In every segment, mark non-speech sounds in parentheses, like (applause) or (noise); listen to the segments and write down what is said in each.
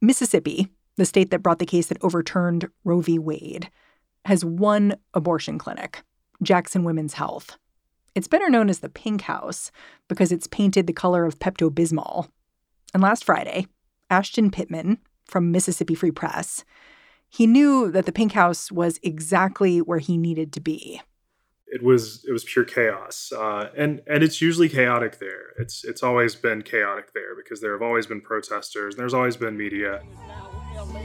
Mississippi, the state that brought the case that overturned Roe v. Wade, has one abortion clinic, Jackson Women's Health. It's better known as the Pink House because it's painted the color of Pepto Bismol. And last Friday, Ashton Pittman from Mississippi Free Press, he knew that the Pink House was exactly where he needed to be. It was it was pure chaos, uh, and and it's usually chaotic there. It's it's always been chaotic there because there have always been protesters. And there's always been media.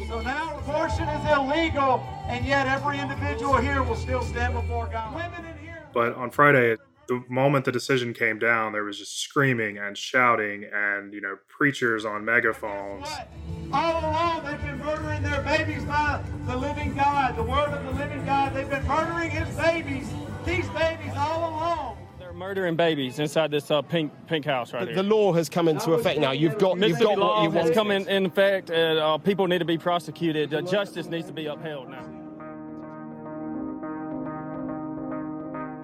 So now abortion is illegal, and yet every individual here will still stand before God. Women in here. But on Friday, the moment the decision came down, there was just screaming and shouting and, you know, preachers on megaphones. All along, they've been murdering their babies by the living God, the word of the living God. They've been murdering his babies, these babies all along. They're murdering babies inside this uh, pink pink house right the, here. The law has come into effect now. You've got you've got what you want. It's come in, in effect, and uh, people need to be prosecuted. Uh, justice needs to be upheld now.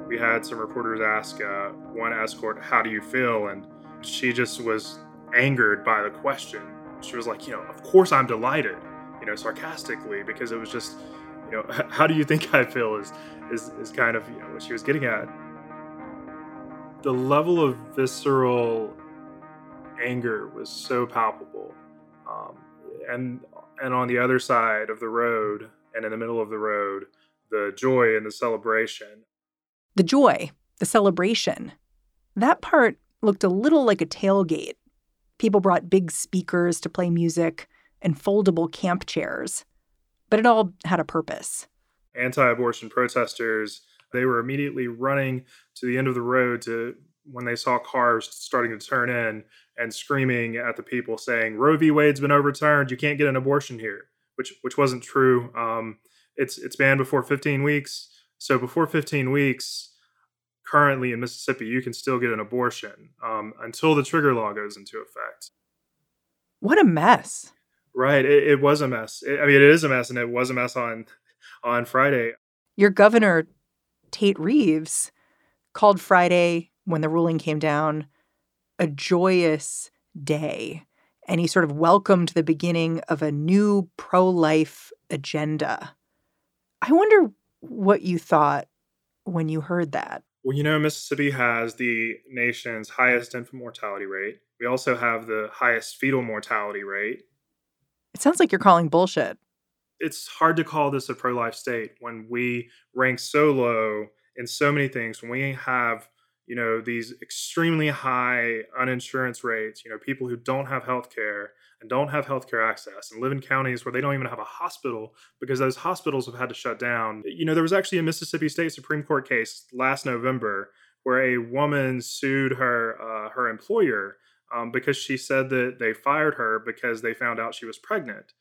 we had some reporters ask uh, one escort, How do you feel? And she just was angered by the question. She was like, You know, of course I'm delighted, you know, sarcastically, because it was just, you know, (laughs) how do you think I feel is, is, is kind of, you know, what she was getting at. The level of visceral anger was so palpable. Um, and, and on the other side of the road and in the middle of the road, the joy and the celebration the joy, the celebration. That part looked a little like a tailgate. People brought big speakers to play music and foldable camp chairs. But it all had a purpose. Anti abortion protesters, they were immediately running to the end of the road to when they saw cars starting to turn in and screaming at the people saying, Roe v. Wade's been overturned. You can't get an abortion here, which which wasn't true. Um, it's it's banned before 15 weeks. So before 15 weeks, currently in Mississippi, you can still get an abortion um, until the trigger law goes into effect. What a mess! Right, it, it was a mess. It, I mean, it is a mess, and it was a mess on on Friday. Your governor, Tate Reeves, called Friday when the ruling came down a joyous day, and he sort of welcomed the beginning of a new pro-life agenda. I wonder what you thought when you heard that. Well, you know, Mississippi has the nation's highest infant mortality rate. We also have the highest fetal mortality rate. It sounds like you're calling bullshit. It's hard to call this a pro life state when we rank so low in so many things, when we have you know these extremely high uninsurance rates you know people who don't have health care and don't have healthcare access and live in counties where they don't even have a hospital because those hospitals have had to shut down. You know, there was actually a Mississippi State Supreme Court case last November where a woman sued her uh, her employer um, because she said that they fired her because they found out she was pregnant.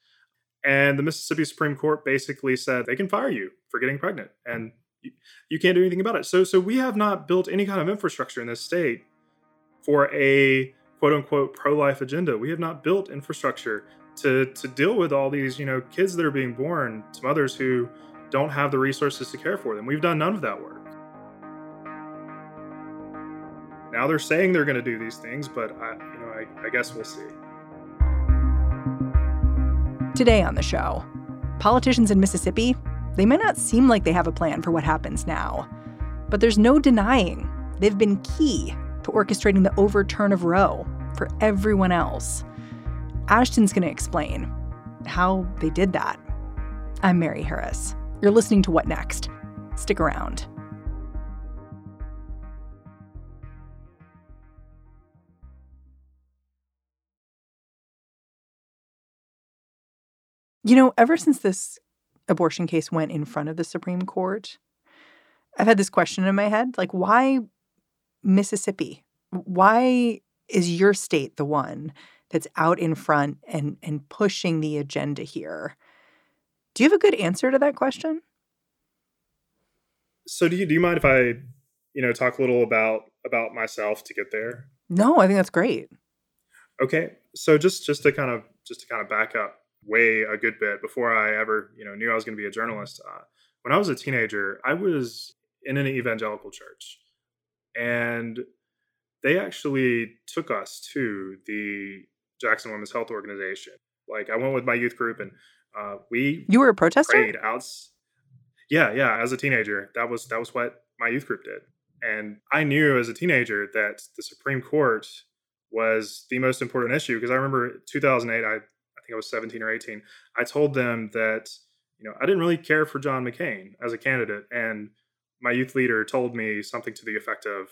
And the Mississippi Supreme Court basically said they can fire you for getting pregnant and you, you can't do anything about it. So so we have not built any kind of infrastructure in this state for a quote unquote pro life agenda. We have not built infrastructure to, to deal with all these, you know, kids that are being born to mothers who don't have the resources to care for them. We've done none of that work. Now they're saying they're going to do these things, but I, you know, I, I guess we'll see. Today on the show, politicians in Mississippi, they may not seem like they have a plan for what happens now, but there's no denying they've been key to orchestrating the overturn of Roe for everyone else. Ashton's going to explain how they did that. I'm Mary Harris. You're listening to What Next? Stick around. You know, ever since this abortion case went in front of the Supreme Court, I've had this question in my head like, why Mississippi? Why is your state the one that's out in front and and pushing the agenda here? Do you have a good answer to that question? So do you do you mind if I, you know, talk a little about about myself to get there? No, I think that's great. Okay. So just just to kind of just to kind of back up way a good bit before I ever, you know, knew I was going to be a journalist. Uh, when I was a teenager, I was in an evangelical church and they actually took us to the Jackson Women's Health Organization. Like I went with my youth group and uh, we You were a protester? out. Yeah, yeah. As a teenager, that was that was what my youth group did, and I knew as a teenager that the Supreme Court was the most important issue because I remember 2008. I I think I was 17 or 18. I told them that you know I didn't really care for John McCain as a candidate, and my youth leader told me something to the effect of,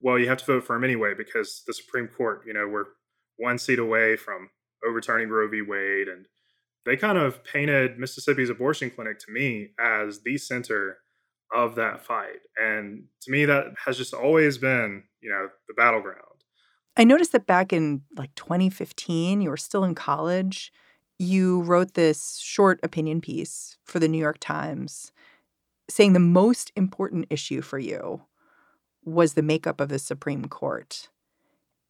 "Well, you have to vote for him anyway because the Supreme Court, you know, we're one seat away from overturning Roe v. Wade and." they kind of painted Mississippi's abortion clinic to me as the center of that fight. And to me, that has just always been, you know, the battleground. I noticed that back in like 2015, you were still in college. You wrote this short opinion piece for the New York Times saying the most important issue for you was the makeup of the Supreme Court.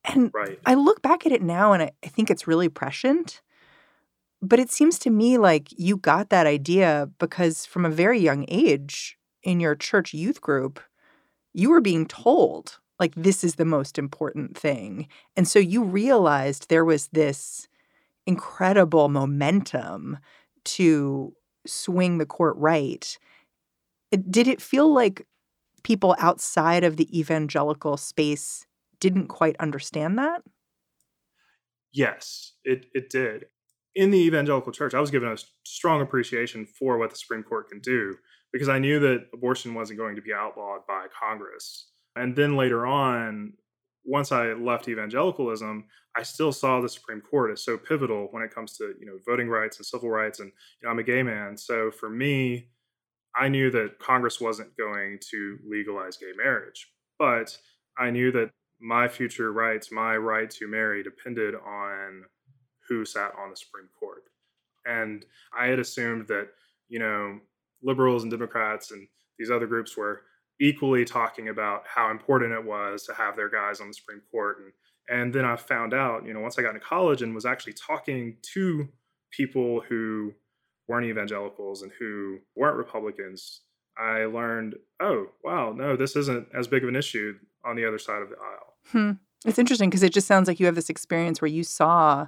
And right. I look back at it now and I, I think it's really prescient. But it seems to me like you got that idea because from a very young age in your church youth group, you were being told, like, this is the most important thing. And so you realized there was this incredible momentum to swing the court right. Did it feel like people outside of the evangelical space didn't quite understand that? Yes, it, it did in the evangelical church, I was given a strong appreciation for what the Supreme Court can do because I knew that abortion wasn't going to be outlawed by Congress. And then later on, once I left evangelicalism, I still saw the Supreme Court as so pivotal when it comes to you know voting rights and civil rights. And you know, I'm a gay man, so for me, I knew that Congress wasn't going to legalize gay marriage, but I knew that my future rights, my right to marry, depended on who sat on the Supreme Court. And I had assumed that, you know, liberals and Democrats and these other groups were equally talking about how important it was to have their guys on the Supreme Court. And and then I found out, you know, once I got into college and was actually talking to people who weren't evangelicals and who weren't Republicans, I learned, oh, wow, no, this isn't as big of an issue on the other side of the aisle. Hmm. It's interesting because it just sounds like you have this experience where you saw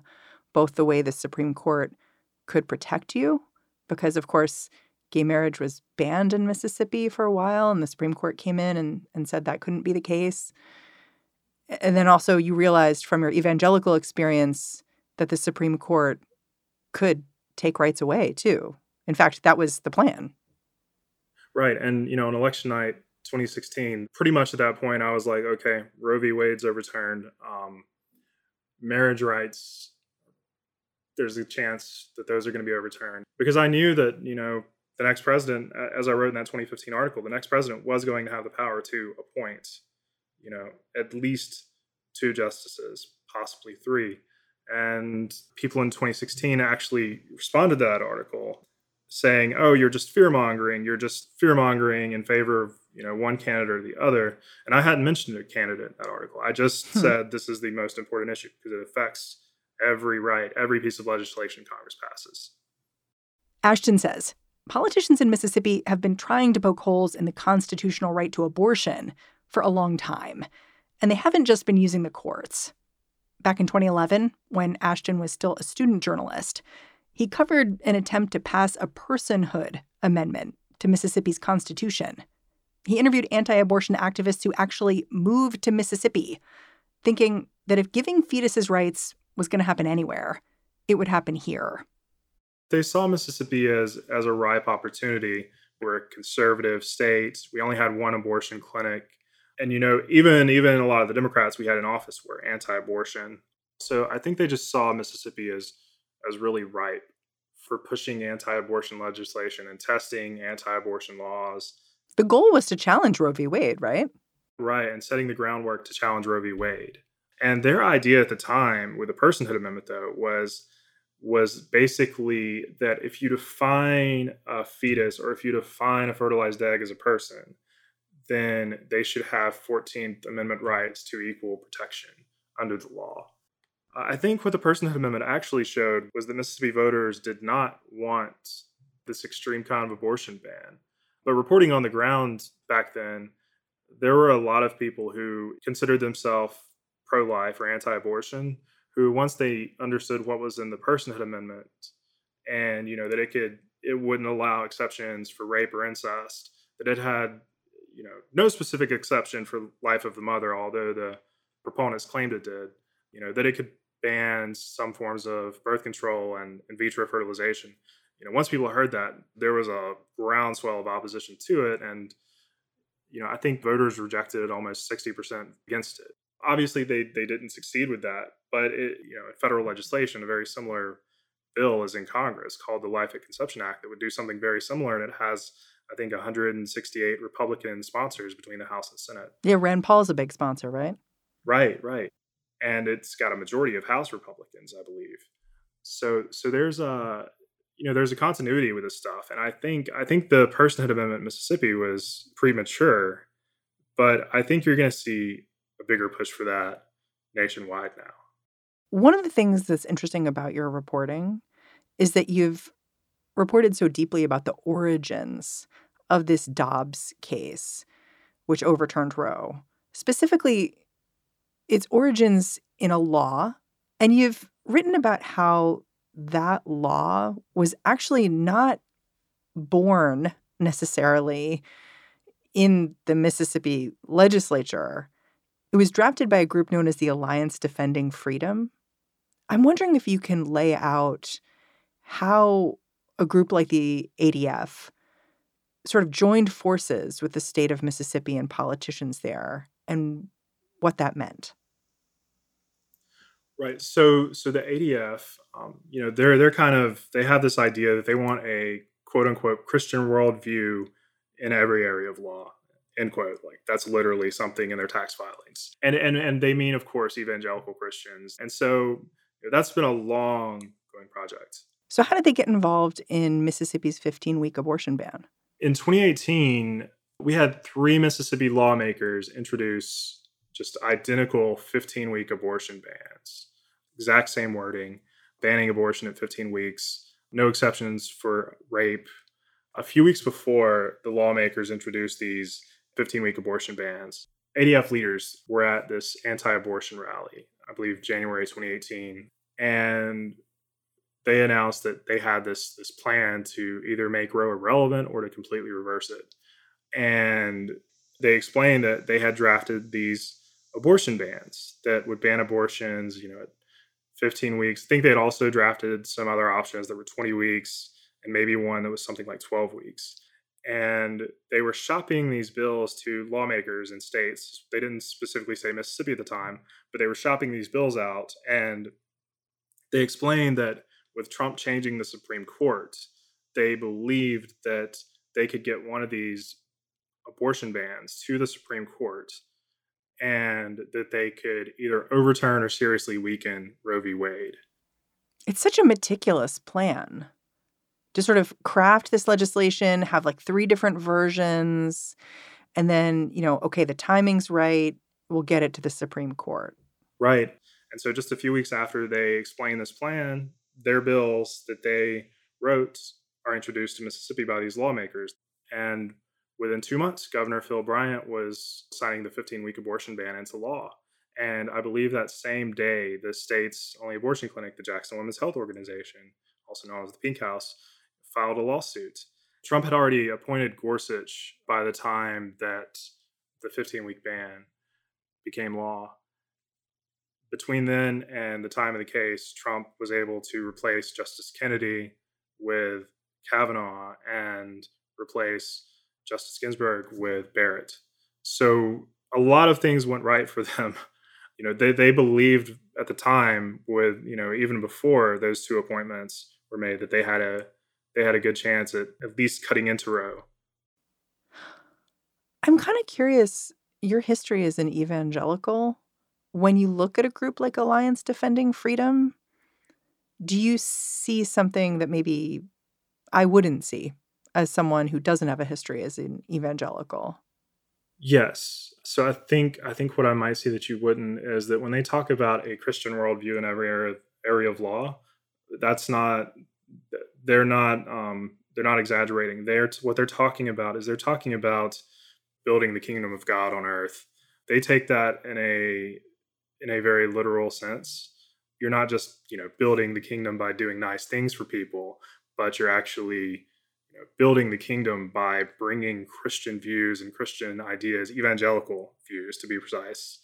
both the way the Supreme Court could protect you, because of course, gay marriage was banned in Mississippi for a while, and the Supreme Court came in and, and said that couldn't be the case. And then also, you realized from your evangelical experience that the Supreme Court could take rights away too. In fact, that was the plan. Right. And, you know, on election night 2016, pretty much at that point, I was like, okay, Roe v. Wade's overturned. Um, marriage rights there's a chance that those are going to be overturned because I knew that you know the next president, as I wrote in that 2015 article, the next president was going to have the power to appoint, you know, at least two justices, possibly three. And people in 2016 actually responded to that article saying, "Oh, you're just fear mongering. You're just fear mongering in favor of you know one candidate or the other." And I hadn't mentioned a candidate in that article. I just hmm. said this is the most important issue because it affects every right, every piece of legislation Congress passes. Ashton says politicians in Mississippi have been trying to poke holes in the constitutional right to abortion for a long time, and they haven't just been using the courts. Back in 2011, when Ashton was still a student journalist, he covered an attempt to pass a personhood amendment to Mississippi's constitution. He interviewed anti abortion activists who actually moved to Mississippi, thinking that if giving fetuses rights was going to happen anywhere, it would happen here. They saw Mississippi as as a ripe opportunity. We're a conservative state. We only had one abortion clinic. And you know, even even a lot of the Democrats we had in office were anti-abortion. So I think they just saw Mississippi as as really ripe for pushing anti-abortion legislation and testing anti-abortion laws. The goal was to challenge Roe v. Wade, right? Right, and setting the groundwork to challenge Roe v. Wade. And their idea at the time with the personhood amendment, though, was was basically that if you define a fetus or if you define a fertilized egg as a person, then they should have 14th Amendment rights to equal protection under the law. I think what the Personhood Amendment actually showed was that Mississippi voters did not want this extreme kind of abortion ban. But reporting on the ground back then, there were a lot of people who considered themselves pro life or anti abortion who once they understood what was in the personhood amendment and you know that it could it wouldn't allow exceptions for rape or incest that it had you know no specific exception for life of the mother although the proponents claimed it did you know that it could ban some forms of birth control and in vitro fertilization. You know once people heard that there was a groundswell of opposition to it and you know i think voters rejected it almost 60% against it obviously they they didn't succeed with that but it you know federal legislation a very similar bill is in congress called the life at conception act that would do something very similar and it has i think 168 republican sponsors between the house and senate. Yeah rand paul's a big sponsor right? Right right. And it's got a majority of house republicans i believe. So so there's a you know there's a continuity with this stuff and i think i think the personhood amendment mississippi was premature but i think you're going to see a bigger push for that nationwide now. One of the things that's interesting about your reporting is that you've reported so deeply about the origins of this Dobbs case, which overturned Roe, specifically its origins in a law. And you've written about how that law was actually not born necessarily in the Mississippi legislature it was drafted by a group known as the Alliance Defending Freedom. I'm wondering if you can lay out how a group like the ADF sort of joined forces with the state of Mississippi and politicians there and what that meant. Right. So, so the ADF, um, you know, they're they're kind of they have this idea that they want a quote unquote Christian worldview in every area of law end quote like that's literally something in their tax filings. And and and they mean of course evangelical christians. And so that's been a long going project. So how did they get involved in mississippi's 15 week abortion ban? In 2018 we had three mississippi lawmakers introduce just identical 15 week abortion bans. Exact same wording banning abortion at 15 weeks no exceptions for rape. A few weeks before the lawmakers introduced these 15 week abortion bans. ADF leaders were at this anti abortion rally, I believe January 2018, and they announced that they had this, this plan to either make Roe irrelevant or to completely reverse it. And they explained that they had drafted these abortion bans that would ban abortions, you know, at 15 weeks. I think they had also drafted some other options that were 20 weeks and maybe one that was something like 12 weeks and they were shopping these bills to lawmakers in states. They didn't specifically say Mississippi at the time, but they were shopping these bills out. And they explained that with Trump changing the Supreme Court, they believed that they could get one of these abortion bans to the Supreme Court and that they could either overturn or seriously weaken Roe v. Wade. It's such a meticulous plan to sort of craft this legislation, have like three different versions, and then, you know, okay, the timing's right, we'll get it to the Supreme Court. Right. And so just a few weeks after they explain this plan, their bills that they wrote are introduced to Mississippi by these lawmakers. And within two months, Governor Phil Bryant was signing the 15 week abortion ban into law. And I believe that same day, the state's only abortion clinic, the Jackson Women's Health Organization, also known as the Pink House, filed a lawsuit. Trump had already appointed Gorsuch by the time that the 15 week ban became law. Between then and the time of the case, Trump was able to replace Justice Kennedy with Kavanaugh and replace Justice Ginsburg with Barrett. So a lot of things went right for (laughs) them. You know, they, they believed at the time with, you know, even before those two appointments were made that they had a they had a good chance at at least cutting into Roe. I'm kind of curious. Your history as an evangelical, when you look at a group like Alliance Defending Freedom, do you see something that maybe I wouldn't see as someone who doesn't have a history as an evangelical? Yes. So I think I think what I might see that you wouldn't is that when they talk about a Christian worldview in every area area of law, that's not they're not um, they're not exaggerating. They're what they're talking about is they're talking about building the kingdom of God on earth. They take that in a in a very literal sense, you're not just you know building the kingdom by doing nice things for people, but you're actually you know, building the kingdom by bringing Christian views and Christian ideas, evangelical views to be precise,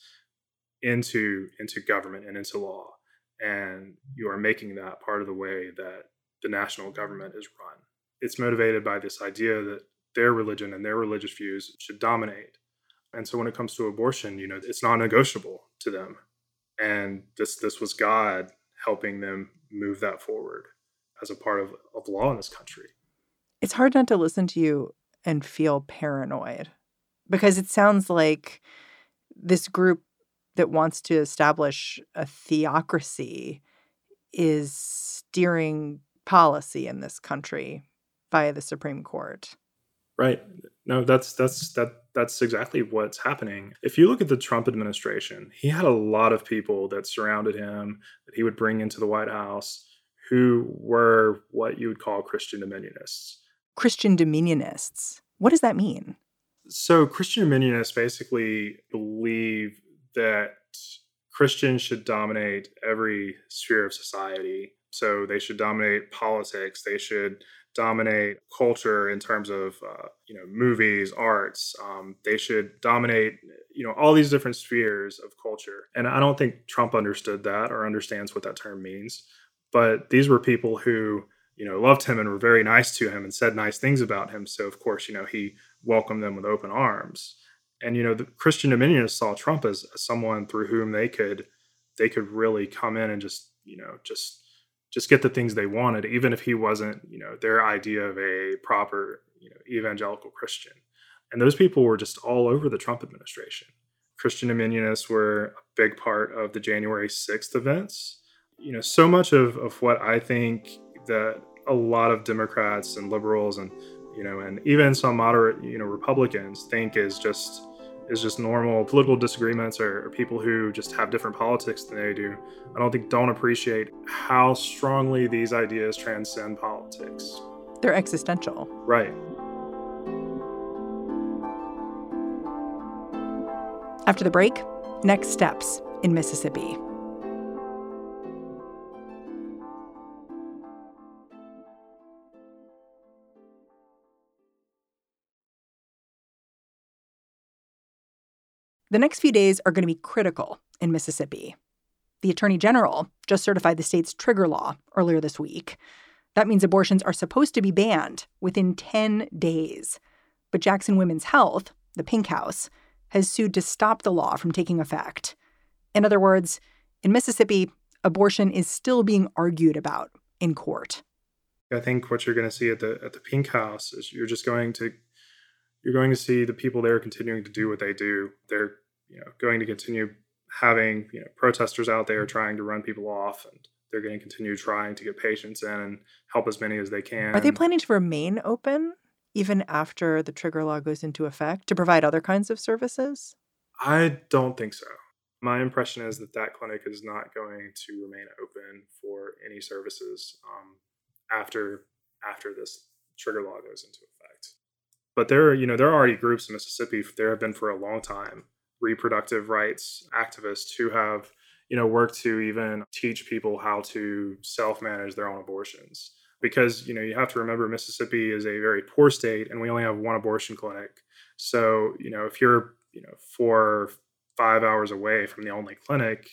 into into government and into law. And you are making that part of the way that the national government is run. It's motivated by this idea that their religion and their religious views should dominate. And so when it comes to abortion, you know, it's non-negotiable to them. And this this was God helping them move that forward as a part of, of law in this country. It's hard not to listen to you and feel paranoid because it sounds like this group that wants to establish a theocracy is steering policy in this country via the Supreme Court. Right. No, that's that's that that's exactly what's happening. If you look at the Trump administration, he had a lot of people that surrounded him that he would bring into the White House who were what you would call Christian dominionists. Christian dominionists. What does that mean? So, Christian dominionists basically believe that Christians should dominate every sphere of society. So, they should dominate politics, they should dominate culture in terms of uh, you know movies arts. Um, they should dominate you know all these different spheres of culture. And i don't think trump understood that or understands what that term means. But these were people who you know loved him and were very nice to him and said nice things about him. So of course you know he welcomed them with open arms. And you know the christian dominionists saw trump as, someone through whom they could they could really come in and just you know just just get the things they wanted even if he wasn't you know their idea of a proper you know evangelical christian. And those people were just all over the trump administration. Christian dominionists were a big part of the january 6th events. You know, so much of, of what I think that a lot of Democrats and liberals and you know, and even some moderate, you know, Republicans think is just is just normal political disagreements or, or, people who just have different politics than they do. I don't think don't appreciate how strongly these ideas transcend politics. They're existential. Right. After the break, next steps in Mississippi. The next few days are going to be critical in Mississippi. The Attorney General just certified the state's trigger law earlier this week. That means abortions are supposed to be banned within 10 days. But Jackson Women's Health, the Pink House, has sued to stop the law from taking effect. In other words, in Mississippi, abortion is still being argued about in court. I think what you're going to see at the at the Pink House is you're just going to you're going to see the people there continuing to do what they do. They're you know going to continue having you know protesters out there trying to run people off, and they're going to continue trying to get patients in and help as many as they can. Are they planning to remain open even after the trigger law goes into effect to provide other kinds of services? I don't think so. My impression is that that clinic is not going to remain open for any services um, after after this trigger law goes into effect. But there are, you know, there are already groups in Mississippi, there have been for a long time, reproductive rights activists who have, you know, worked to even teach people how to self-manage their own abortions. Because, you know, you have to remember Mississippi is a very poor state and we only have one abortion clinic. So, you know, if you're, you know, four, five hours away from the only clinic,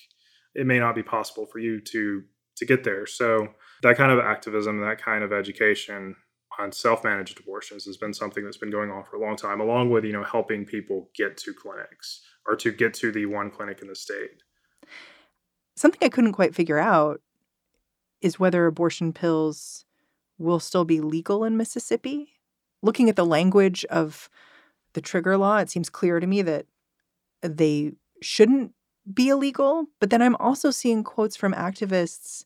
it may not be possible for you to to get there. So that kind of activism, that kind of education on self-managed abortions has been something that's been going on for a long time along with you know helping people get to clinics or to get to the one clinic in the state something i couldn't quite figure out is whether abortion pills will still be legal in mississippi looking at the language of the trigger law it seems clear to me that they shouldn't be illegal but then i'm also seeing quotes from activists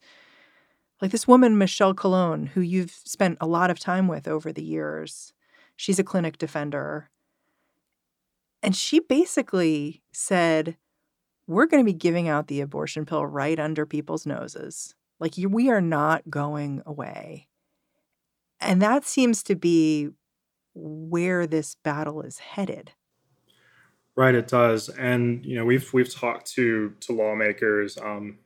like this woman, Michelle Colon, who you've spent a lot of time with over the years. She's a clinic defender. And she basically said, We're going to be giving out the abortion pill right under people's noses. Like, we are not going away. And that seems to be where this battle is headed. Right, it does, and you know we've we've talked to to lawmakers um,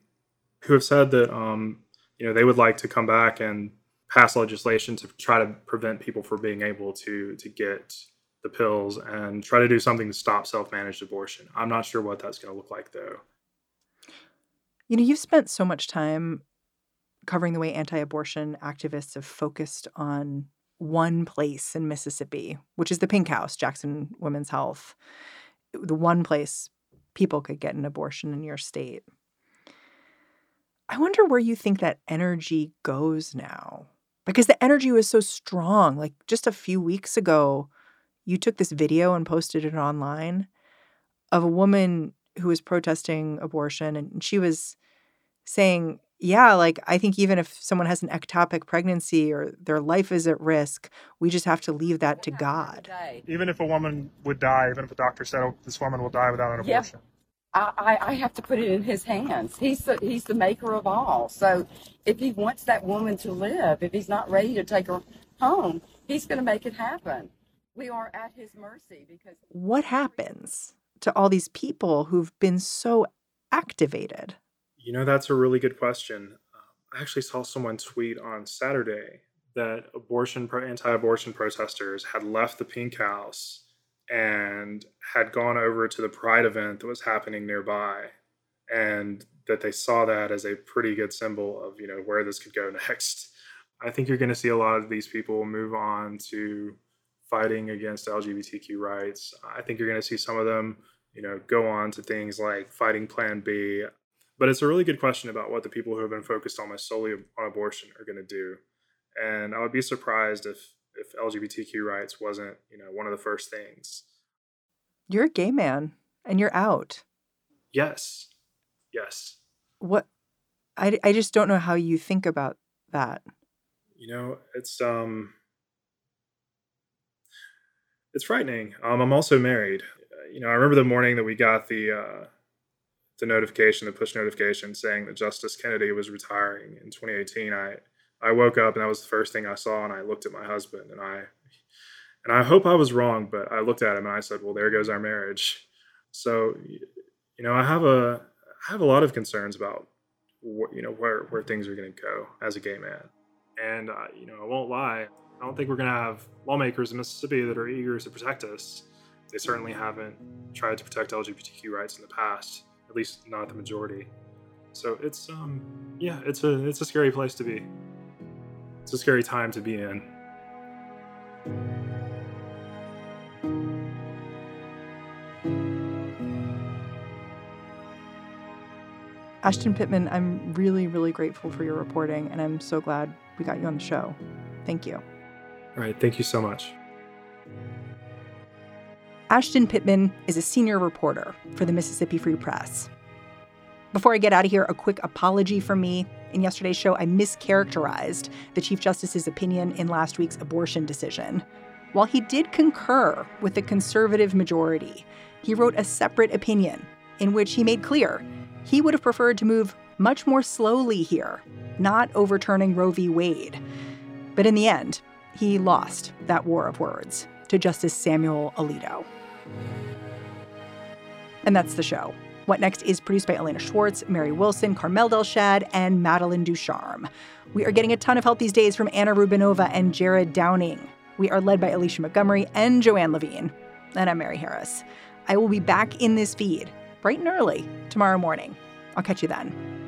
who have said that um, you know they would like to come back and pass legislation to try to prevent people from being able to to get the pills and try to do something to stop self-managed abortion. I'm not sure what that's going to look like though. You know, you've spent so much time covering the way anti-abortion activists have focused on one place in Mississippi, which is the Pink House, Jackson Women's Health. The one place people could get an abortion in your state. I wonder where you think that energy goes now. Because the energy was so strong. Like just a few weeks ago, you took this video and posted it online of a woman who was protesting abortion and she was saying yeah, like I think even if someone has an ectopic pregnancy or their life is at risk, we just have to leave that to God. Even if a woman would die, even if a doctor said oh, this woman will die without an abortion. I, I have to put it in his hands. He's the, he's the maker of all. So if he wants that woman to live, if he's not ready to take her home, he's going to make it happen. We are at his mercy because. What happens to all these people who've been so activated? You know, that's a really good question. Um, I actually saw someone tweet on Saturday that abortion anti-abortion protesters had left the Pink House and had gone over to the Pride event that was happening nearby, and that they saw that as a pretty good symbol of you know where this could go next. I think you're going to see a lot of these people move on to fighting against LGBTQ rights. I think you're going to see some of them, you know, go on to things like fighting Plan B. But it's a really good question about what the people who have been focused almost solely on abortion are going to do. And I would be surprised if if LGBTQ rights wasn't, you know, one of the first things. You're a gay man and you're out. Yes. Yes. What I I just don't know how you think about that. You know, it's um it's frightening. Um I'm also married. You know, I remember the morning that we got the uh the notification, the push notification saying that Justice Kennedy was retiring in 2018, I I woke up and that was the first thing I saw, and I looked at my husband and I and I hope I was wrong, but I looked at him and I said, "Well, there goes our marriage." So, you know, I have a I have a lot of concerns about wh- you know where where things are going to go as a gay man, and uh, you know, I won't lie. I don't think we're going to have lawmakers in Mississippi that are eager to protect us. They certainly haven't tried to protect LGBTQ rights in the past at least not the majority. So it's um yeah, it's a it's a scary place to be. It's a scary time to be in. Ashton Pittman, I'm really, really grateful for your reporting, and I'm so glad we got you on the show. Thank you. All right, thank you so much. Ashton Pittman is a senior reporter for the Mississippi Free Press. Before I get out of here, a quick apology from me. In yesterday's show, I mischaracterized the Chief Justice's opinion in last week's abortion decision. While he did concur with the conservative majority, he wrote a separate opinion in which he made clear he would have preferred to move much more slowly here, not overturning Roe v. Wade. But in the end, he lost that war of words to Justice Samuel Alito. And that's the show. What Next is produced by Elena Schwartz, Mary Wilson, Carmel Delshad, and Madeline Ducharme. We are getting a ton of help these days from Anna Rubinova and Jared Downing. We are led by Alicia Montgomery and Joanne Levine. And I'm Mary Harris. I will be back in this feed bright and early tomorrow morning. I'll catch you then.